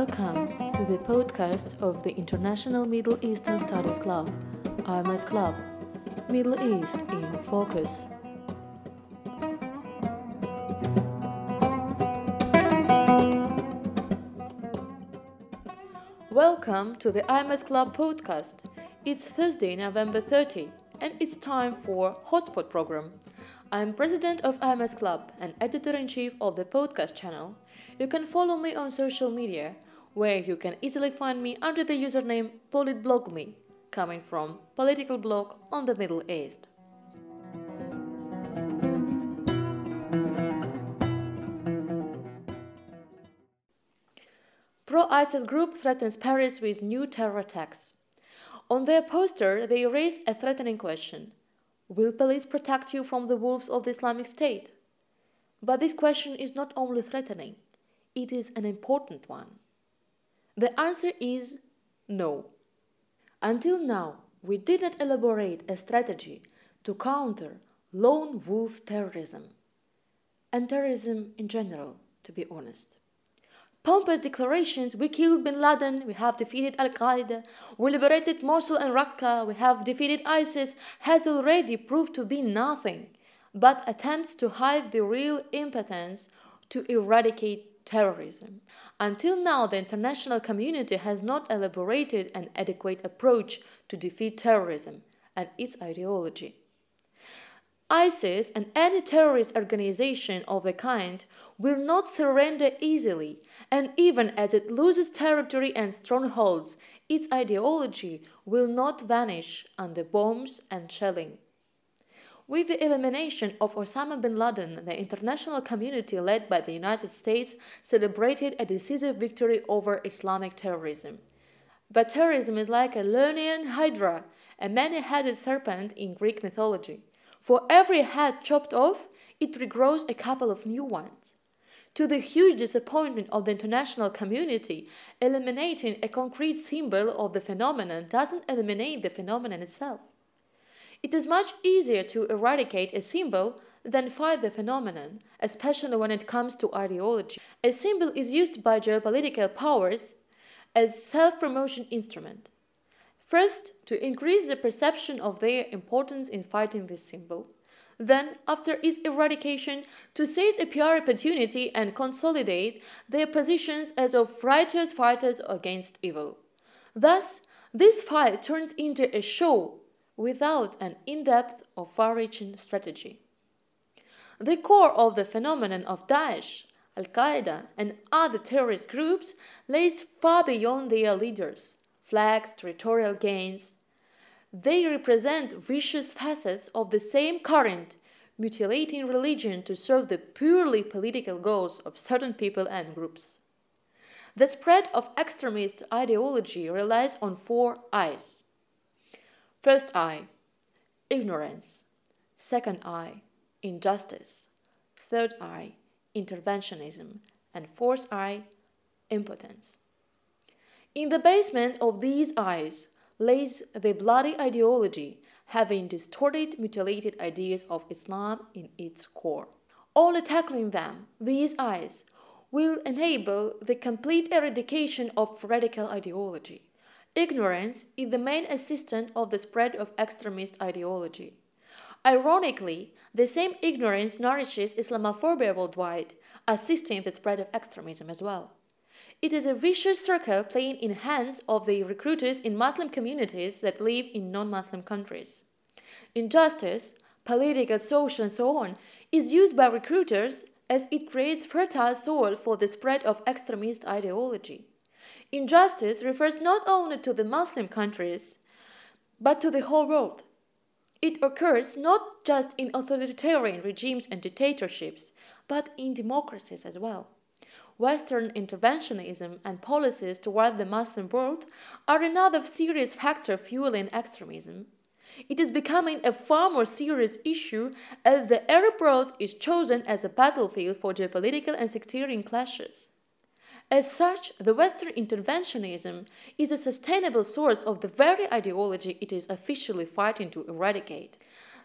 Welcome to the podcast of the International Middle Eastern Studies Club, IMS Club, Middle East in Focus. Welcome to the IMS Club podcast. It's Thursday, November 30, and it's time for Hotspot program. I'm president of IMS Club and editor in chief of the podcast channel. You can follow me on social media, where you can easily find me under the username PolitBlogMe, coming from political blog on the Middle East. Pro ISIS group threatens Paris with new terror attacks. On their poster, they raise a threatening question Will police protect you from the wolves of the Islamic State? But this question is not only threatening, it is an important one. The answer is no. Until now, we did not elaborate a strategy to counter lone wolf terrorism and terrorism in general, to be honest. Pompous declarations we killed bin Laden, we have defeated Al Qaeda, we liberated Mosul and Raqqa, we have defeated ISIS has already proved to be nothing but attempts to hide the real impotence to eradicate terrorism. Until now, the international community has not elaborated an adequate approach to defeat terrorism and its ideology. ISIS and any terrorist organization of the kind will not surrender easily, and even as it loses territory and strongholds, its ideology will not vanish under bombs and shelling. With the elimination of Osama bin Laden, the international community led by the United States celebrated a decisive victory over Islamic terrorism. But terrorism is like a Lernaean hydra, a many headed serpent in Greek mythology. For every head chopped off, it regrows a couple of new ones. To the huge disappointment of the international community, eliminating a concrete symbol of the phenomenon doesn't eliminate the phenomenon itself. It is much easier to eradicate a symbol than fight the phenomenon, especially when it comes to ideology. A symbol is used by geopolitical powers as self-promotion instrument. First, to increase the perception of their importance in fighting this symbol. Then, after its eradication, to seize a PR opportunity and consolidate their positions as of righteous fighters against evil. Thus, this fight turns into a show without an in depth or far reaching strategy. The core of the phenomenon of Daesh, Al Qaeda, and other terrorist groups lays far beyond their leaders flags, territorial gains. They represent vicious facets of the same current, mutilating religion to serve the purely political goals of certain people and groups. The spread of extremist ideology relies on four eyes. First eye, ignorance. Second eye, injustice. Third eye, interventionism. And fourth eye, impotence. In the basement of these eyes lays the bloody ideology, having distorted, mutilated ideas of Islam in its core. Only tackling them, these eyes, will enable the complete eradication of radical ideology. Ignorance is the main assistant of the spread of extremist ideology. Ironically, the same ignorance nourishes Islamophobia worldwide, assisting the spread of extremism as well. It is a vicious circle playing in hands of the recruiters in Muslim communities that live in non-Muslim countries. Injustice, political, social, and so on, is used by recruiters as it creates fertile soil for the spread of extremist ideology. Injustice refers not only to the Muslim countries, but to the whole world. It occurs not just in authoritarian regimes and dictatorships, but in democracies as well. Western interventionism and policies toward the Muslim world are another serious factor fueling extremism. It is becoming a far more serious issue as the Arab world is chosen as a battlefield for geopolitical and sectarian clashes. As such, the Western interventionism is a sustainable source of the very ideology it is officially fighting to eradicate.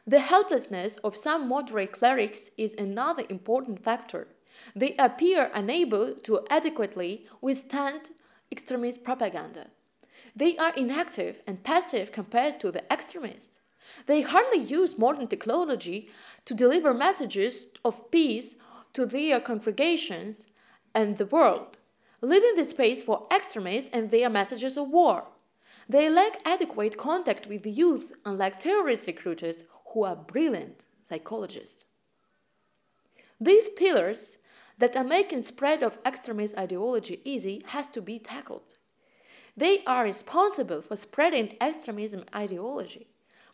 The helplessness of some moderate clerics is another important factor. They appear unable to adequately withstand extremist propaganda. They are inactive and passive compared to the extremists. They hardly use modern technology to deliver messages of peace to their congregations and the world, leaving the space for extremists and their messages of war. They lack adequate contact with the youth, unlike terrorist recruiters who are brilliant psychologists. These pillars that are making spread of extremist ideology easy has to be tackled. They are responsible for spreading extremism ideology,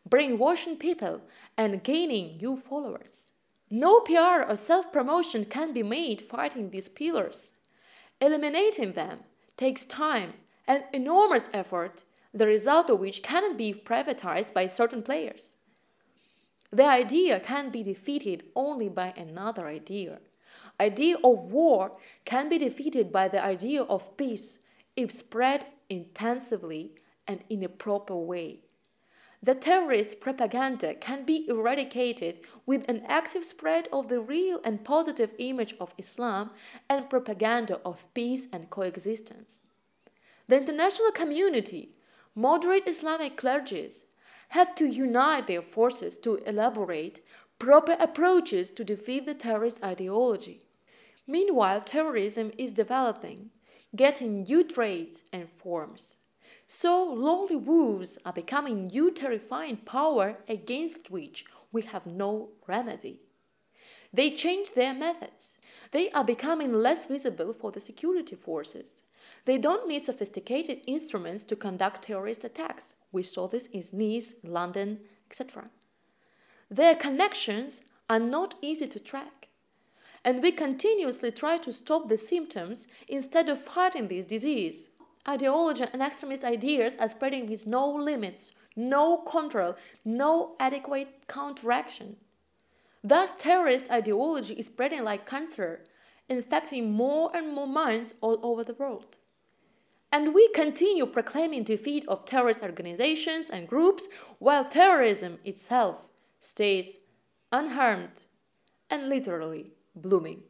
brainwashing people, and gaining new followers. No PR or self promotion can be made fighting these pillars. Eliminating them takes time and enormous effort, the result of which cannot be privatized by certain players. The idea can be defeated only by another idea. Idea of war can be defeated by the idea of peace if spread intensively and in a proper way. The terrorist propaganda can be eradicated with an active spread of the real and positive image of Islam and propaganda of peace and coexistence. The international community, moderate Islamic clergies, have to unite their forces to elaborate proper approaches to defeat the terrorist ideology. Meanwhile, terrorism is developing, getting new traits and forms. So, lonely wolves are becoming new terrifying power against which we have no remedy. They change their methods. They are becoming less visible for the security forces. They don't need sophisticated instruments to conduct terrorist attacks. We saw this in Nice, London, etc. Their connections are not easy to track. And we continuously try to stop the symptoms instead of fighting this disease. Ideology and extremist ideas are spreading with no limits, no control, no adequate counteraction. Thus, terrorist ideology is spreading like cancer, infecting more and more minds all over the world. And we continue proclaiming defeat of terrorist organizations and groups while terrorism itself stays unharmed and literally blooming.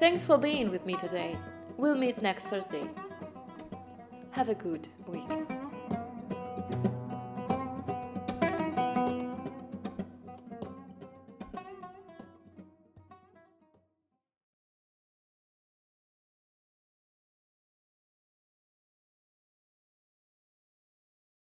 Thanks for being with me today. We'll meet next Thursday. Have a good week.